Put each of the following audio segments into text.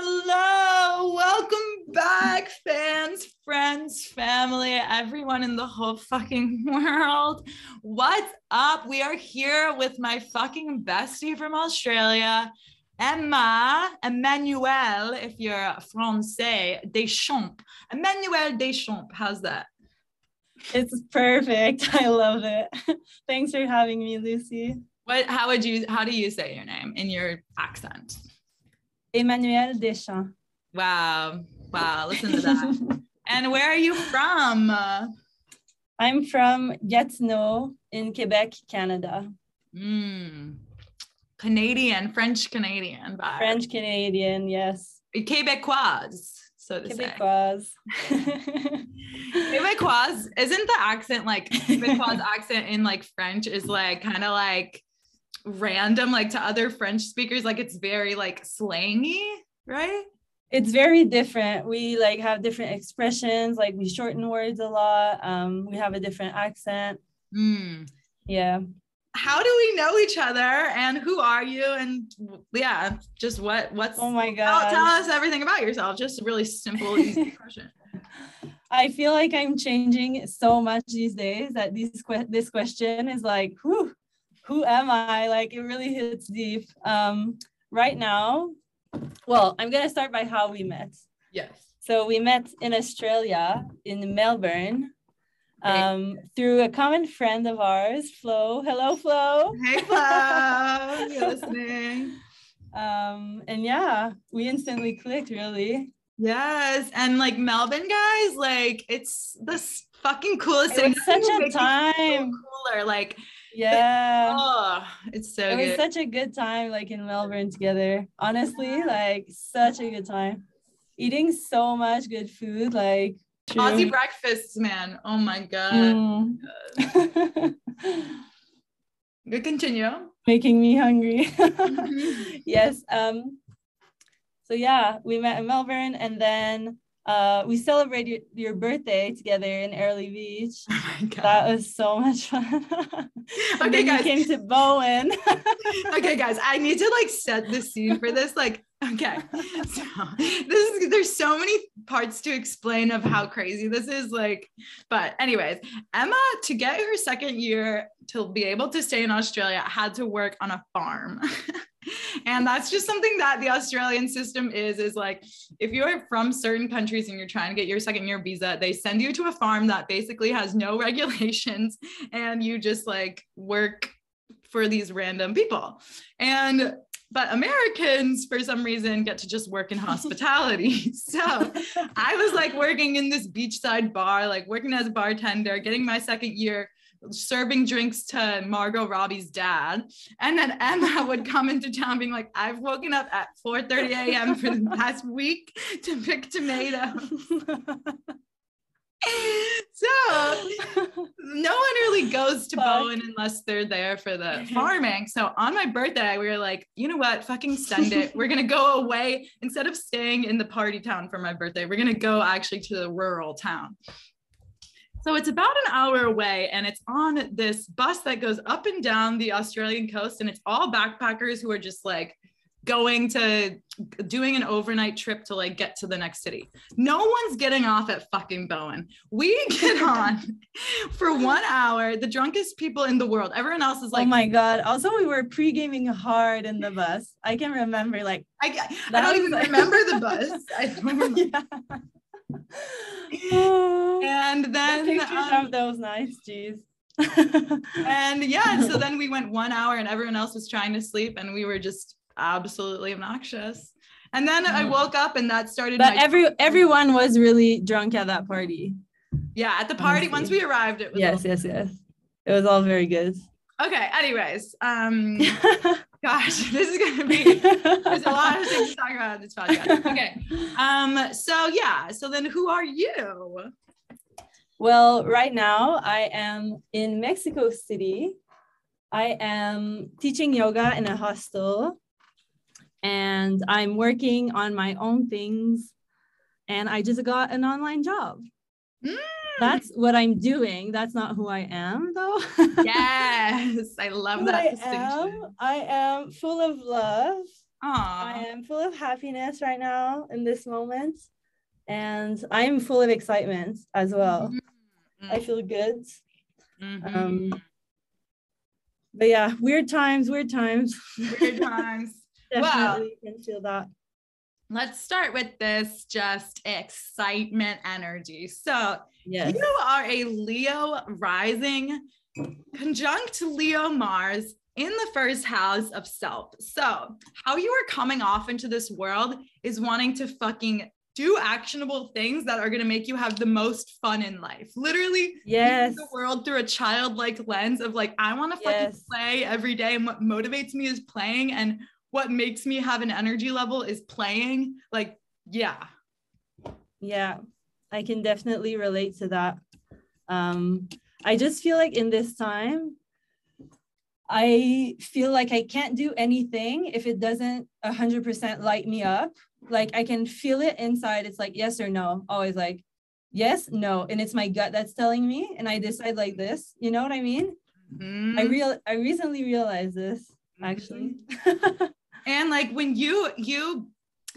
Hello, welcome back, fans, friends, family, everyone in the whole fucking world. What's up? We are here with my fucking bestie from Australia, Emma, Emmanuelle, if you're Francais, Deschamps. Emmanuelle Deschamps, how's that? It's perfect. I love it. Thanks for having me, Lucy. What, how would you, how do you say your name in your accent? Emmanuelle Deschamps. Wow. Wow. Listen to that. and where are you from? I'm from Gatineau in Quebec, Canada. Mm. Canadian, French Canadian. Vibe. French Canadian, yes. Quebecois, so to Quebecois. say. Quebecois. Isn't the accent like Quebecois accent in like French is like kind of like random like to other French speakers? Like it's very like slangy, right? It's very different. We like have different expressions, like we shorten words a lot. Um, we have a different accent. Mm. Yeah. How do we know each other and who are you? And yeah, just what what's Oh my god. tell us everything about yourself. Just a really simple, easy question. I feel like I'm changing so much these days that this que- this question is like, who, who am I? Like it really hits deep. Um, right now, well, I'm gonna start by how we met. Yes. So we met in Australia in Melbourne um, through a common friend of ours, Flo. Hello, Flo. Hey Flo, You're listening? Um, and yeah, we instantly clicked. Really, Yes, and like Melbourne guys, like it's this fucking coolest it thing. such a it so time. cooler, like Yeah. oh, it's so it was such a good time like in melbourne together honestly like such a good time eating so much good food like true. Aussie breakfasts, man. Oh my god. Mm. Good continue. making me hungry yes um so yeah we met in melbourne and then uh we celebrated your birthday together in Airlie Beach Oh my god. that was so much fun Okay, guys. came to bowen okay, guys, I need to like set the scene for this. Like, okay, so this is there's so many parts to explain of how crazy this is. Like, but anyways, Emma to get her second year to be able to stay in Australia had to work on a farm. and that's just something that the Australian system is is like if you're from certain countries and you're trying to get your second year visa, they send you to a farm that basically has no regulations and you just like work for these random people. And but Americans, for some reason, get to just work in hospitality. so I was like working in this beachside bar, like working as a bartender, getting my second year, serving drinks to Margot Robbie's dad. And then Emma would come into town being like, I've woken up at 4:30 a.m. for the past week to pick tomatoes. so no one really goes to Fuck. Bowen unless they're there for the farming. So on my birthday, we were like, you know what? Fucking send it. We're gonna go away instead of staying in the party town for my birthday. We're gonna go actually to the rural town. So it's about an hour away, and it's on this bus that goes up and down the Australian coast, and it's all backpackers who are just like going to doing an overnight trip to like get to the next city. No one's getting off at fucking Bowen. We get on for one hour, the drunkest people in the world. Everyone else is like, oh my god also we were pre-gaming hard in the bus i can remember like I, I don't even like- remember the bus. I don't remember. yeah. And the then pictures um, of those nights, jeez. and yeah, so then we went one hour and everyone else was trying to sleep and we were just absolutely obnoxious. And then I Mm. woke up and that started but my every everyone was really drunk at that party. yeah, at the party once we arrived it was Yes, yes, yes. It was all very good. okay, anyways, um gosh, this is going to be there's a lot of things to talk about in this podcast. Okay. Um so yeah, so then who are you? Well, right now I am in Mexico City. I am teaching yoga in a hostel and I'm working on my own things and I just got an online job. Mm. That's what I'm doing. That's not who I am though. Yes, I love that I distinction. am, I am full of love Aww. I am full of happiness right now in this moment. And I'm full of excitement as well. I feel good. Mhm. Um, But yeah, weird times, weird times. Weird times. Wow. Definitely can feel that. Let's start with this just excitement energy. So, Yes. you are a Leo rising conjunct Leo Mars in the first house of self. So, how you are coming off into this world is wanting to fucking do actionable things that are going to make you have the most fun in life. Literally, Yes. the world through a childlike lens of like, I want to fucking Yes. play every day. And what motivates me is playing. And what makes me have an energy level is playing. Like, yeah. Yeah, I can definitely relate to that. Um, I just feel like in this time, I feel like I can't do anything if it doesn't 100% light me up. Like I can feel it inside. It's like yes or no, always like yes, no. And it's my gut that's telling me. And I decide like this. You know what I mean? I Mhm. real I recently realized this actually. And like when you you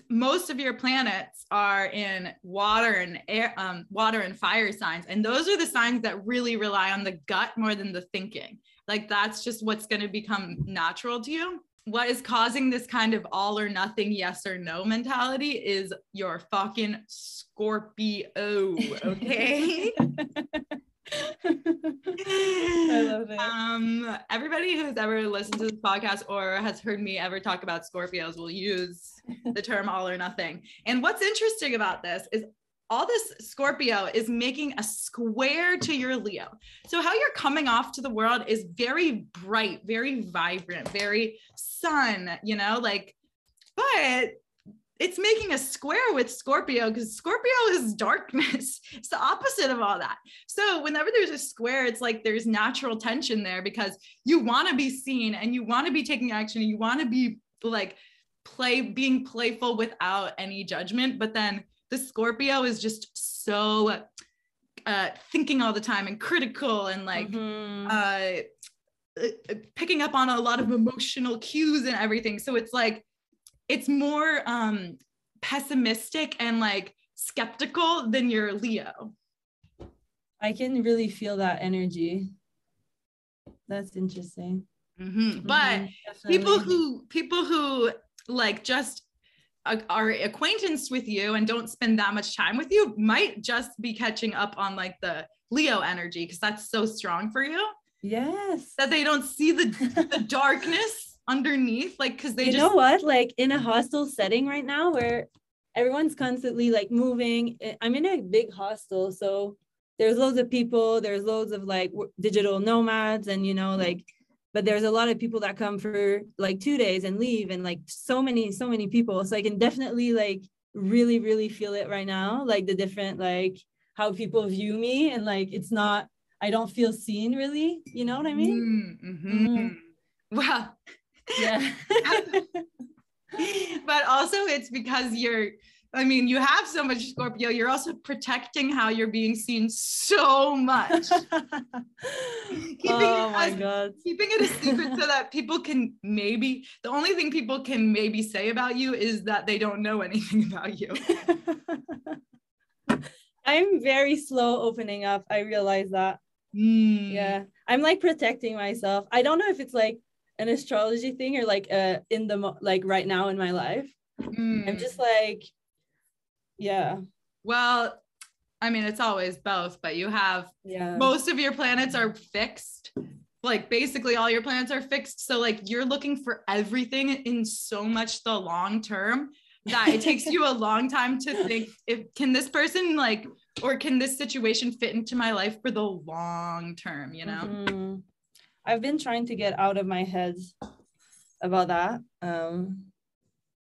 most of your planets are in water and air um water and fire signs and those are the signs that really rely on the gut more than the thinking. Like that's just what's going to become natural to you. What is causing this kind of all or nothing yes or no mentality is your fucking Scorpio, okay? I love it. Um, everybody who's ever listened to this podcast or has heard me ever talk about Scorpios will use the term all or nothing. And what's interesting about this is all this Scorpio is making a square to your Leo. So, how you're coming off to the world is very bright, very vibrant, very sun, you know, like, but it's making a square with Scorpio because Scorpio is darkness. It's the opposite of all that. So whenever there's a square, it's like there's natural tension there because you want to be seen and you want to be taking action and you want to be like play being playful without any judgment. But then the Scorpio is just so uh thinking all the time and critical and like Mhm. uh, uh, picking up on a lot of emotional cues and everything. So it's like it's more um pessimistic and like skeptical than your Leo. I can really feel that energy. That's interesting. Mhm. But Mhm, people who people who like just a- are acquaintance with you and don't spend that much time with you might just be catching up on like the Leo energy because that's so strong for you yes. that they don't see the the darkness underneath like because they you just know what? Like in a hostel setting right now where everyone's constantly like moving. I- I'm in a big hostel, so there's loads of people, there's loads of like digital nomads and you know like but there's a lot of people that come for like 2 days and leave and like so many so many people. So I can definitely like really really feel it right now like the different like how people view me and like it's not I don't feel seen really, you know what I mean? Mm, mhm. Well, Yeah. but also it's because you're I mean, you have so much Scorpio, you're also protecting how you're being seen so much. oh my as- god. Keeping it a secret so that people can maybe the only thing people can maybe say about you is that they don't know anything about you. I'm very slow opening up. I realize that. Mm. Yeah. I'm like protecting myself. I don't know if it's like an astrology thing or like uh in the like right now in my life. Mm. I'm just like yeah. well, I mean, it's always both, but you have Yeah. most of your planets are fixed like basically all your planets are fixed so like you're looking for everything in so much the long term that it takes you a long time to think if can this person like or can this situation fit into my life for the long term you know Mhm. I've been trying to get out of my head about that. Um,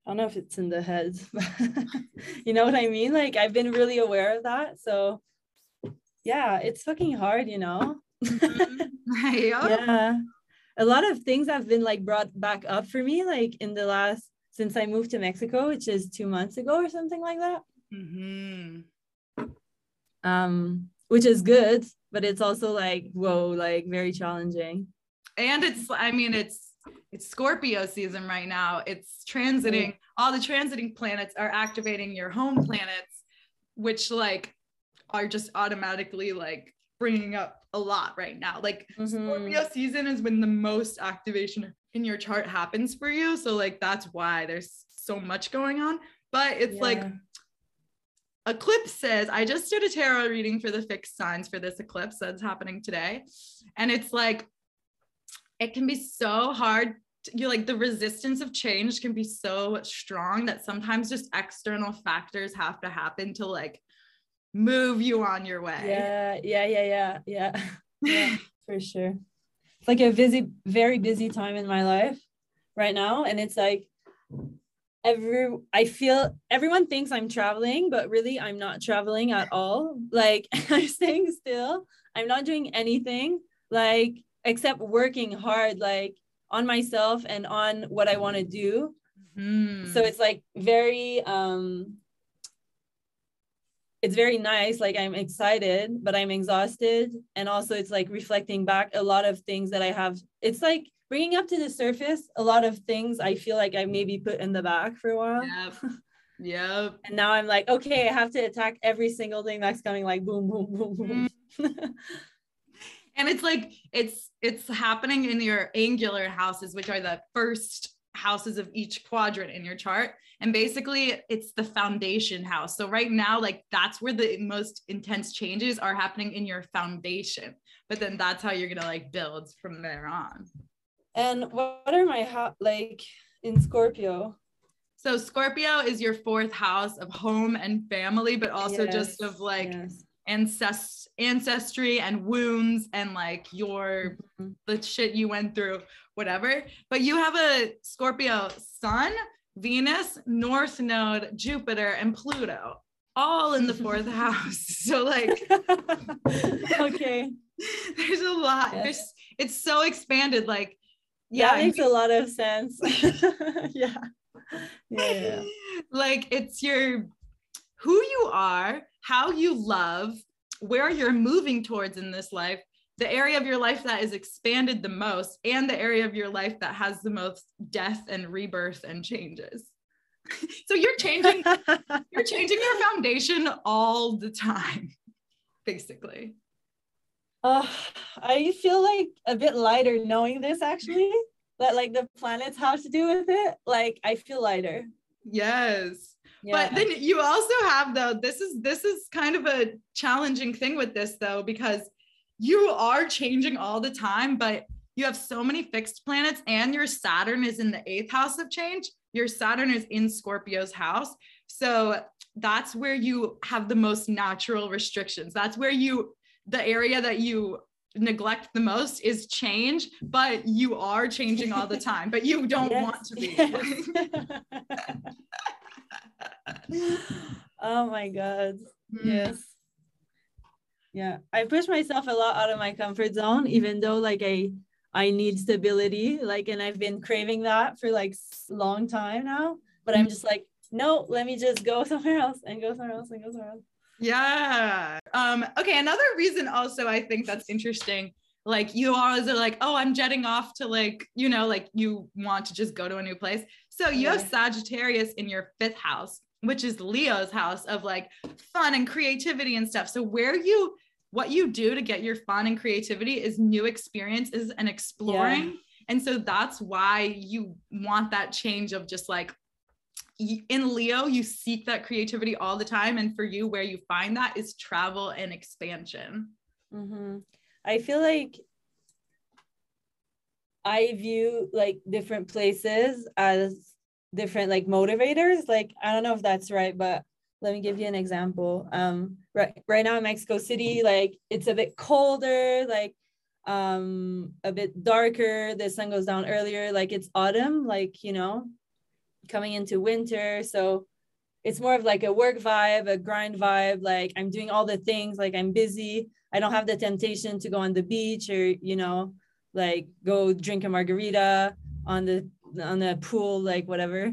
I don't know if it's in the head, but you know what I mean? Like I've been really aware of that. So yeah, it's fucking hard, you know? right Yeah. A lot of things have been like brought back up for me, like in the last since I moved to Mexico, which is two months ago or something like that. Mhm. Um, which is good, but it's also like, whoa, like very challenging. and it's i mean it's it's Scorpio season right now. It's transiting, all the transiting planets are activating your home planets, which like are just automatically like bringing up a lot right now. Like mm-hmm. Scorpio season is when the most activation in your chart happens for you. So like that's why there's so much going on. But it's yeah. like eclipse says i just did a tarot reading for the fixed signs for this eclipse that's happening today. And it's like it can be so hard you like the resistance of change can be so strong that sometimes just external factors have to happen to like move you on your way. Yeah yeah yeah yeah yeah. Yeah for sure. It's like a busy very busy time in my life right now. And it's like every I feel everyone thinks I'm traveling, but really I'm not traveling at all. Like I'm staying still. I'm not doing anything like except working hard like on myself and on what I want to do. Mm. So it's like very um it's very nice like i'm excited but i'm exhausted and also it's like reflecting back a lot of things that i have it's like bringing up to the surface a lot of things I feel like I maybe put in the back for a while. Yep. Yep. and now I'm like, okay, I have to attack every single thing that's coming like boom, boom, boom, boom. Mm. and it's like it's it's happening in your angular houses, which are the first houses of each quadrant in your chart. And basically, it's the foundation house. So, right now, like that's where the most intense changes are happening in your foundation. But then that's how you're going to like build from there on. And what are my ha- like in Scorpio? So Scorpio is your fourth house of home and family, but also yes, just of like yes. ancest- ancestry and wounds and like your mm-hmm. the shit you went through, whatever. But you have a Scorpio sun, Venus, North Node, Jupiter, and Pluto all in the fourth house. So like okay. There's a lot. Yes. There's it's so expanded. Like yeah that makes a lot of sense. Yeah. yeah. Like it's your who you are how you love where you're moving towards in this life the area of your life that is expanded the most and the area of your life that has the most death and rebirth and changes. So you're changing you're changing your foundation all the time basically uh, I feel like a bit lighter knowing this actually, that like the planets have to do with it. Like I feel lighter. Yes. Yeah. But then you also have though, this is this is kind of a challenging thing with this though, because you are changing all the time, but you have so many fixed planets and your Saturn is in the eighth house of change. Your Saturn is in Scorpio's house. So that's where you have the most natural restrictions. That's where you the area that you neglect the most is change, but you are changing all the time, but you don't yes. want to be. Yes. oh my God. Mm. Yes. Yeah. I push myself a lot out of my comfort zone, even though like I I need stability, like and I've been craving that for like long time now. But I'm mm. just like, no, let me just go somewhere else and go somewhere else and go somewhere else. Yeah. Um, okay. Another reason also I think that's interesting. Like you always are like, oh, I'm jetting off to like, you know, like you want to just go to a new place. So you yeah. have Sagittarius in your fifth house, which is Leo's house of like fun and creativity and stuff. So where you what you do to get your fun and creativity is new experiences and exploring. Yeah. And so that's why you want that change of just like in Leo, you seek that creativity all the time. And for you, where you find that is travel and expansion. Mm-hmm. I feel like I view like different places as different like motivators. Like, I don't know if that's right, but let me give you an example. Um, right, right now in Mexico City, like it's a bit colder, like um a bit darker the sun goes down earlier like it's autumn like you know coming into winter. So it's more of like a work vibe, a grind vibe. Like I'm doing all the things, like I'm busy. I don't have the temptation to go on the beach or, you know, like go drink a margarita on the on the pool, like whatever.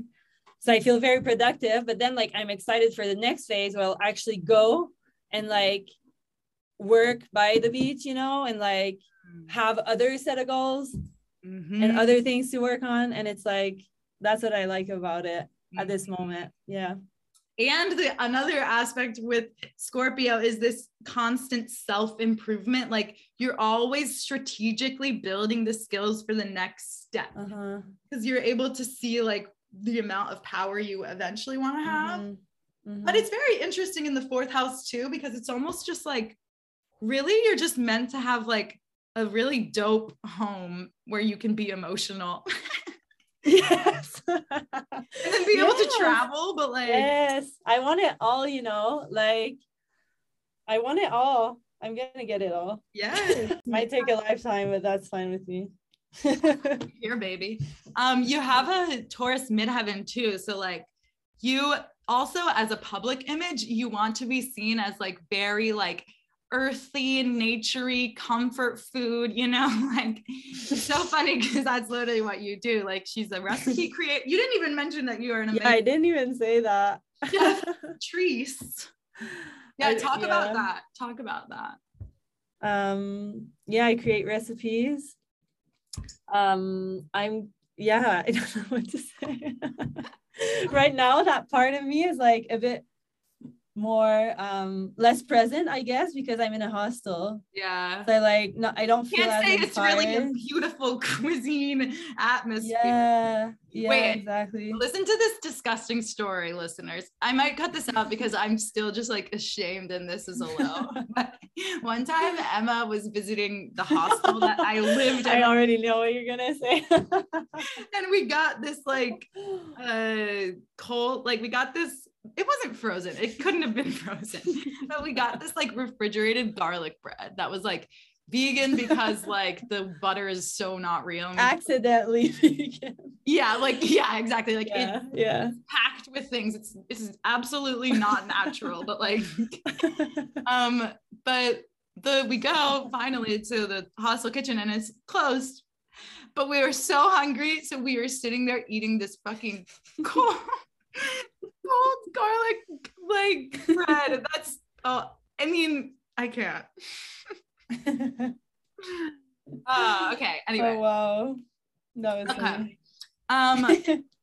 So I feel very productive, but then like I'm excited for the next phase where I'll actually go and like work by the beach, you know, and like mm. have other set of goals Mhm. and other things to work on. And it's like, that's what I like about it at this Mhm. moment. Yeah. And the another aspect with Scorpio is this constant self-improvement. Like you're always strategically building the skills for the next step Uh-huh. because you're able to see like the amount of power you eventually want to have. Mhm. But Mhm. it's very interesting in the fourth house too, because it's almost just like really you're just meant to have like a really dope home where you can be emotional yes. and then be able to travel, but like Yes. I want it all, you know, like I want it all. I'm gonna get it all. yes. Might take a lifetime, but that's fine with me. here baby um you have a taurus midheaven too so like you also as a public image you want to be seen as like very like earthy naturey comfort food you know like it's so funny because that's literally what you do like she's a recipe create you didn't even mention that you are an yeah, I didn't even say that. Yeah. trees yeah I- talk about that talk about that um yeah i create recipes um i'm yeah i don't know what to say right now that part of me is like a bit more um less present i guess because i'm in a hostel. Yeah. So like no i don't feel can't say it's really a beautiful cuisine atmosphere. Yeah yeah Wait. exactly. Listen to this disgusting story, listeners. I might cut this out because I'm still just like ashamed and this is a low. One time Emma was visiting the hostel that I lived i already know what you're gonna say. And we got this like uh cold like we got this it wasn't frozen. It couldn't have been frozen. But we got this like refrigerated garlic bread that was like vegan because like the butter is so not real. And accidentally vegan. yeah, like yeah, exactly. Like it yeah yeah packed with things. It's is absolutely not natural, but like um, but the we go finally to the hostel kitchen and it's closed. But we were so hungry, so we were sitting there eating this fucking cold, cold garlic like bread. That's oh, I mean, I can't. Uh, okay. Anyway, oh wow that was okay. Um.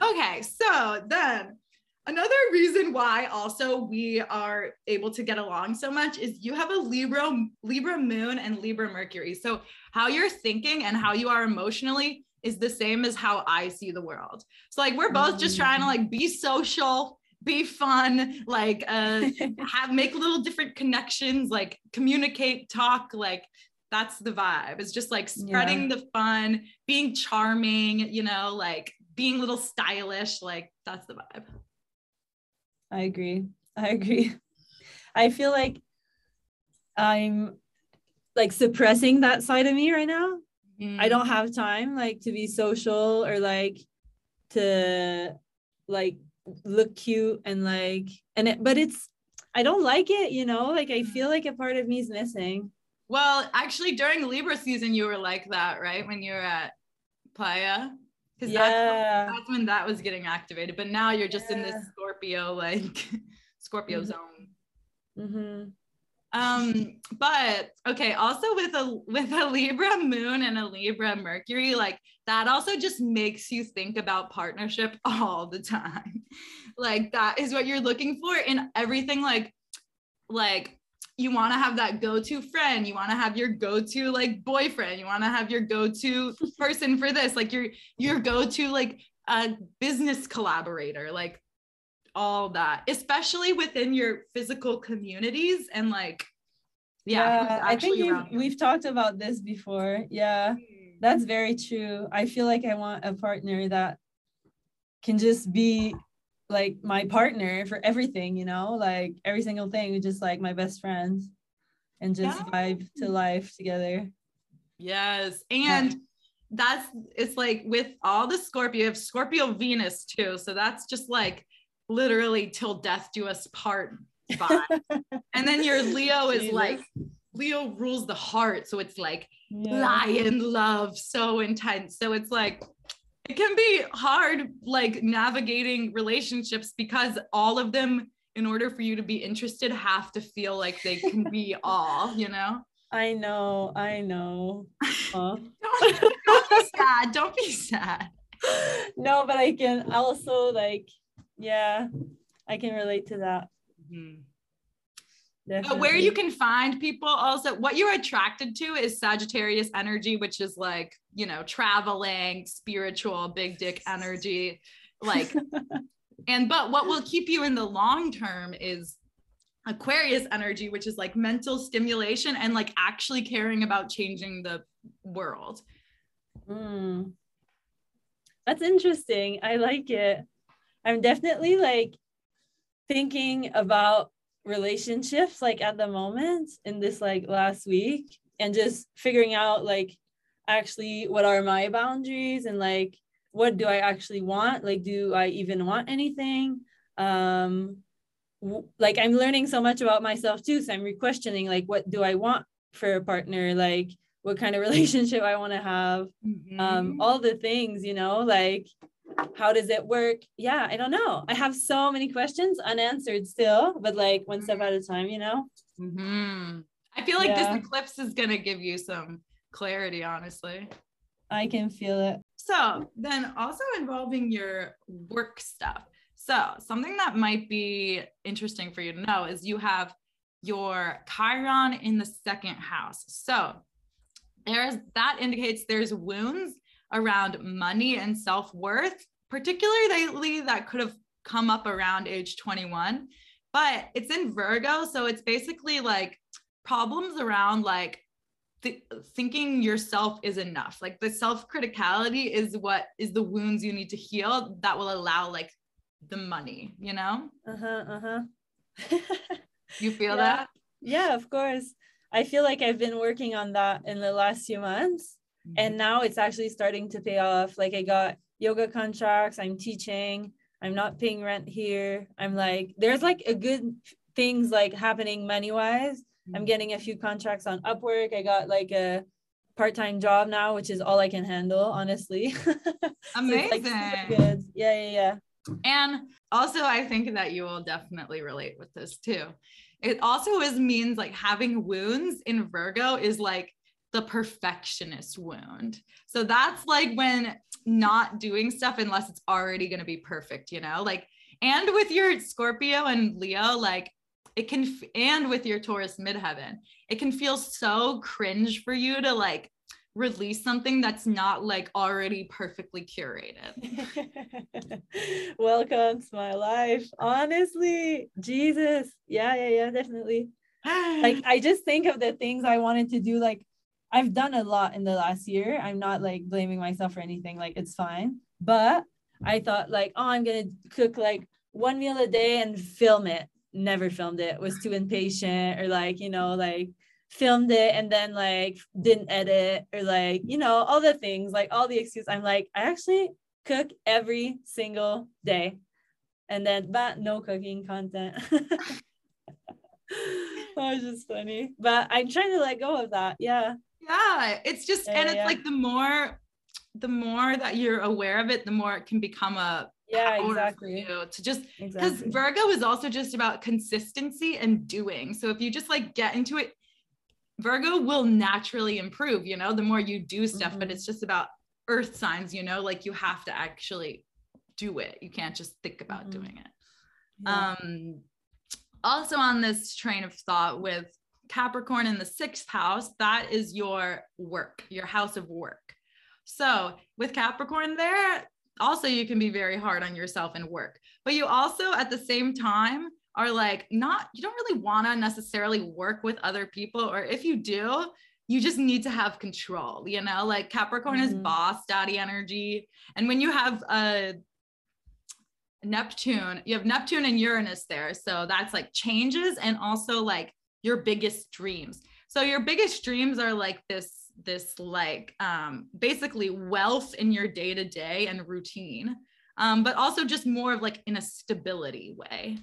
Okay, so then another reason why also we are able to get along so much is you have a Libra Libra moon and Libra Mercury. So how you're thinking and how you are emotionally is the same as how I see the world. So like we're both just trying to like be social, be fun, like uh have make little different connections, like communicate, talk, like that's the vibe. It's just like spreading the fun, being charming, you know, like being a little stylish, like that's the vibe. I agree. I agree. I feel like I'm like suppressing that side of me right now. Mm. I don't have time like to be social or like to like look cute and like and it but it's I don't like it, you know, like I feel like a part of me is missing. Well, actually, during Libra season, you were like that, right? When you were at Playa, because that's, Yeah. that's when that was getting activated. But now you're just in this Scorpio, like Scorpio Mhm. zone. Mhm. Um, but okay, also with a with a Libra moon and a Libra Mercury, like that also just makes you think about partnership all the time. Like that is what you're looking for in everything, like like you want to have that go-to friend, you want to have your go-to like boyfriend, you want to have your go-to person for this, like your your go-to like a business collaborator, like all that, especially within your physical communities and like, yeah, who's I think we've, talked about this before. Yeah. Mm. That's very true. I feel like I want a partner that can just be like my partner for everything, you know, like every single thing, just like my best friend and just Yeah. vibe to life together. Yes. And that's it's like with all the Scorpio, you have Scorpio Venus too. So that's just like literally till death do us part vibe. and then your Leo is Jesus. like Leo rules the heart. So it's like Yeah. lion love, so intense. So it's like it can be hard like navigating relationships because all of them in order for you to be interested have to feel like they can be all, you know? I know, I know. Huh? Don't- don't be sad. Don't be sad. no, but I can also like, yeah, I can relate to that. Mm-hmm. But where you can find people also, what you're attracted to is Sagittarius energy, which is like, you know, traveling, spiritual, big dick energy. Like, and but what will keep you in the long term is Aquarius energy, which is like mental stimulation and like actually caring about changing the world. Mm. That's interesting. I like it. I'm definitely like thinking about relationships like at the moment in this like last week and just figuring out like actually what are my boundaries and like what do I actually want? Like, do I even want anything? Um, w- like I'm learning so much about myself too. So I'm re-questioning like, what do I want for a partner? Like, what kind of relationship I want to have? Mm-hmm. Um, all the things, you know, like how does it work? Yeah, I don't know. I have so many questions unanswered still, but like one step at a time, you know? Mm-hmm. I feel like yeah. this eclipse is going to give you some clarity, honestly. I can feel it. So, then also involving your work stuff. So, something that might be interesting for you to know is you have your Chiron in the second house. So, there's that indicates there's wounds around money and self worth, particularly that could have come up around age 21. But it's in Virgo. So it's basically like problems around like th- thinking yourself is enough. Like the self criticality is what is the wounds you need to heal that will allow like the money, you know? Uh huh. Uh huh. you feel yeah. that? Yeah, of course. I feel like I've been working on that in the last few months and mm-hmm. now it's actually starting to pay off. Like i got yoga contracts i'm teaching i'm not paying rent here. I'm like there's like a good things like happening money wise i'm mm-hmm. getting a few contracts on upwork. I got like a part-time job now which is all i can handle honestly. Amazing so like good. Yeah yeah yeah. And also i think that you will definitely relate with this too. It also is means like having wounds in virgo is like the perfectionist wound. So that's like when not doing stuff unless it's already going to be perfect, you know? Like, and with your Scorpio and Leo, like it can, and with your Taurus midheaven, it can feel so cringe for you to like release something that's not like already perfectly curated. Welcome to my life. Honestly, Jesus. Yeah, yeah, yeah, definitely. like I just think of the things I wanted to do like I've done a lot in the last year. I'm not like blaming myself for anything. Like it's fine. But I thought like, oh, I'm gonna cook like one meal a day and film it. Never filmed it. Was too impatient or like, you know, like filmed it and then like didn't edit or like, you know, all the things, like all the excuses. I'm like, I actually cook every single day. And then but no cooking content. that was just funny. But I'm trying to let go of that. Yeah yeah it's just yeah, and it's yeah. like the more the more that you're aware of it the more it can become a yeah exactly to just because exactly. virgo is also just about consistency and doing so if you just like get into it virgo will naturally improve you know the more you do stuff mm-hmm. but it's just about earth signs you know like you have to actually do it you can't just think about mm-hmm. doing it yeah. um also on this train of thought with Capricorn in the sixth house, that is your work, your house of work. So with Capricorn there, also you can be very hard on yourself and work, but you also at the same time are like not, you don't really want to necessarily work with other people, or if you do, you just need to have control, you know, like Capricorn mm-hmm. is boss daddy energy. And when you have a Neptune, you have Neptune and Uranus there. So that's like changes and also like your biggest dreams. So your biggest dreams are like this this like um basically wealth in your day to day and routine. Um but also just more of like in a stability way.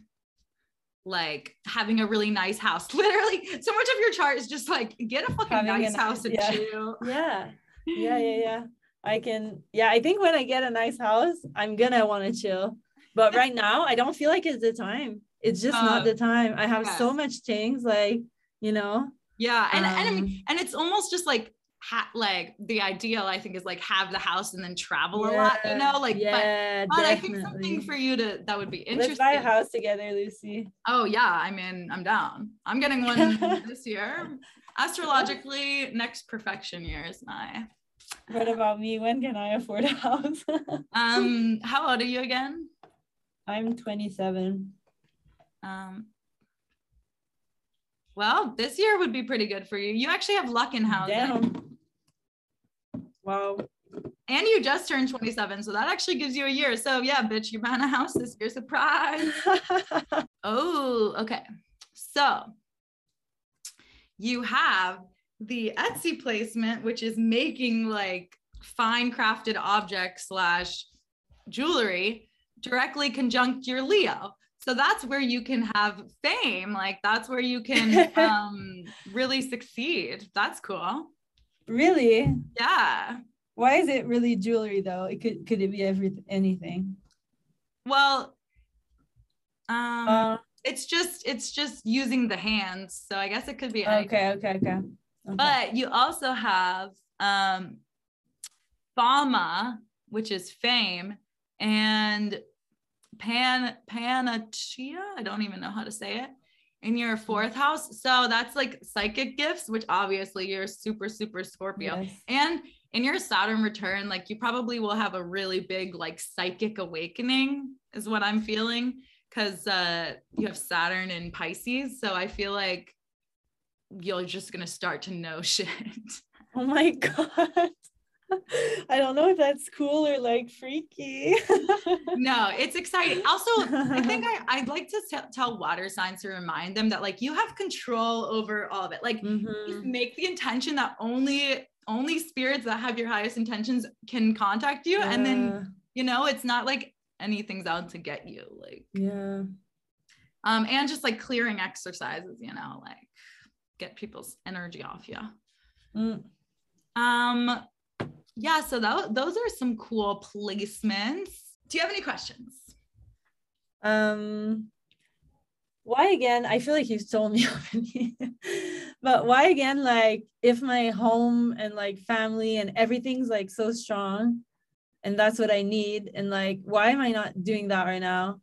Like having a really nice house. Literally so much of your chart is just like get a fucking having nice house and yeah. chill. Yeah. Yeah, yeah, yeah. I can yeah, I think when I get a nice house, I'm gonna want to chill. But right now, I don't feel like it's the time it's just um, not the time i have yes. so much things like you know yeah and um, and, and it's almost just like ha- like the ideal I think is like have the house and then travel a lot, you know, like yeah, but, but I think something for you to that would be interesting. Let's buy a house together, Lucy. Oh yeah, I mean, I'm down. I'm getting one this year. Astrologically, next perfection year is my. What about me? When can I afford a house? Um, how old are you again? I'm 27. Um, well, this year would be pretty good for you. You actually have luck in housing. Damn. Wow. And you just turned 27, so that actually gives you a year. So yeah, bitch, you're buying a house this year. Surprise. Oh, okay. So you have the Etsy placement, which is making like fine crafted objects slash jewelry directly conjunct your Leo. So that's where you can have fame. Like that's where you can um, really succeed. That's cool. really? Yeah. Why is it really jewelry though? It could could it be everything anything? Well, um, Uh, it's just it's just using the hands. So I guess it could be anything. okay, okay, okay. okay. But you also have um, Fama, which is fame, and Pan Panachia. I don't even know how to say it. In your fourth house, so that's like psychic gifts, which obviously you're super super Scorpio, Yes. and in your Saturn return, like you probably will have a really big like psychic awakening, is what I'm feeling, because uh, you have Saturn in Pisces. So I feel like you're just gonna start to know shit. Oh my god. I don't know if that's cool or like freaky. no, it's exciting. Also, I think I, I'd like to t- tell water signs to remind them that like you have control over all of it. Like Mhm. make the intention that only only spirits that have your highest intentions can contact you, and then you know it's not like anything's out to get you. Like yeah. um, and just like clearing exercises, you know, like get people's energy off you. Mm. Um, yeah, so that, those are some cool placements. Do you have any questions? Um, why again? I feel like you've told me already, but why again? Like, if my home and like family and everything's like so strong, and that's what I need, and like, why am I not doing that right now?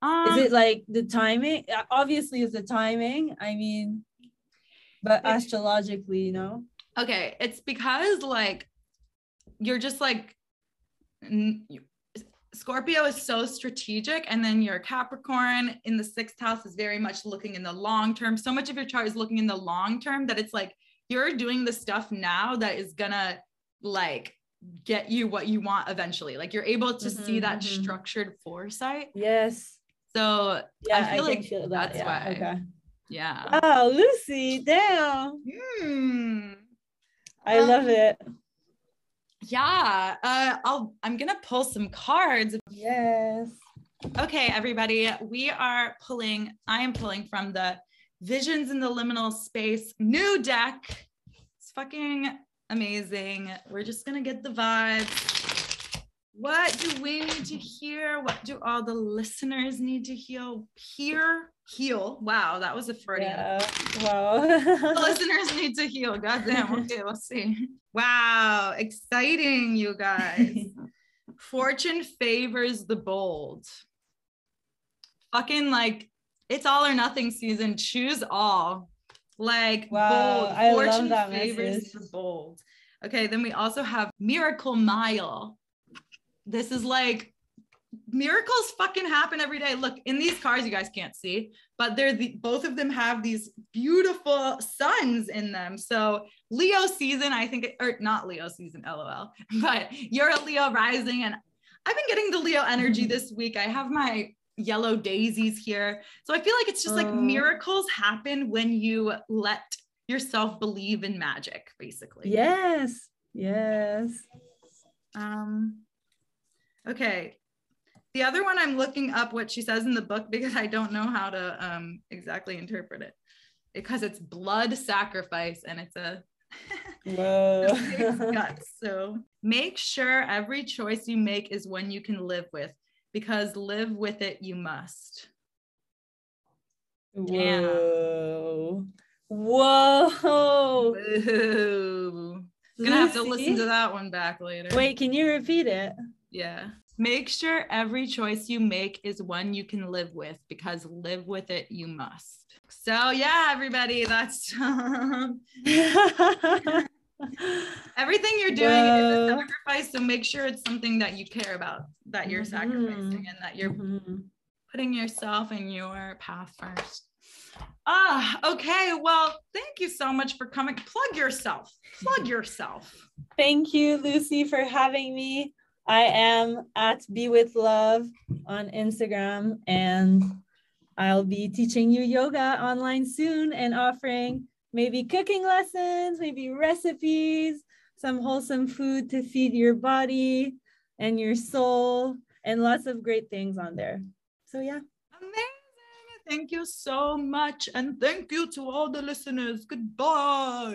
Um, Is it like the timing? Uh, Obviously, it's the timing. I mean, but astrologically, you know. okay? It's because like you're just like Scorpio is so strategic, and then your Capricorn in the sixth house is very much looking in the long term. So much of your chart is looking in the long term that it's like you're doing the stuff now that is gonna like get you what you want eventually. Like you're able to see Mhm, that mhm. structured foresight. Yes. So Yeah, I, feel can like feel that. that's yeah. why. Okay. yeah. Wow, Lucy, damn. Hmm. I Um, love it. Yeah. Uh, I'll. I'm gonna pull some cards. Yes. Okay, everybody. We are pulling. I am pulling from the Visions in the Liminal Space new deck. It's fucking amazing. We're just gonna get the vibes. What do we need to hear? What do all the listeners need to heal? Hear, heal. Wow, that was a Freudian. Yeah. The Wow. listeners need to heal. Goddamn. Okay, let's see. Wow, exciting, you guys. Fortune favors the bold. Fucking like it's all or nothing season. Choose all. Like Wow, bold. I love Fortune favors message. the bold. Okay, then we also have Miracle Mile. This is like miracles fucking happen every day. Look, in these cars, you guys can't see, but they're the both of them have these beautiful suns in them. So Leo season, I think, or not Leo season, lol, but you're a Leo rising, and I've been getting the Leo energy this week. I have my yellow daisies here. So I feel like it's just like Oh. miracles happen when you let yourself believe in magic, basically. yes. Yes. Um, okay. The other one, I'm looking up what she says in the book because I don't know how to um, exactly interpret it because it's blood sacrifice and it's a guts. So make sure every choice you make is one you can live with because live with it you must. Damn. Whoa. Whoa. Boo. Gonna have to listen to that one back later. Wait, can you repeat it? Yeah. Make sure every choice you make is one you can live with because live with it you must. So yeah, everybody, that's everything you're doing is a sacrifice. So make sure it's something that you care about, that you're Mhm. sacrificing and that you're Mhm. putting yourself and your path first. Ah, okay. Well, thank you so much for coming. Plug yourself. Plug yourself. Thank you, Lucy, for having me. I am at Be With Love on Instagram, and I'll be teaching you yoga online soon and offering maybe cooking lessons, maybe recipes, some wholesome food to feed your body and your soul, and lots of great things on there. So, yeah. Amazing. Thank you so much. And thank you to all the listeners. Goodbye.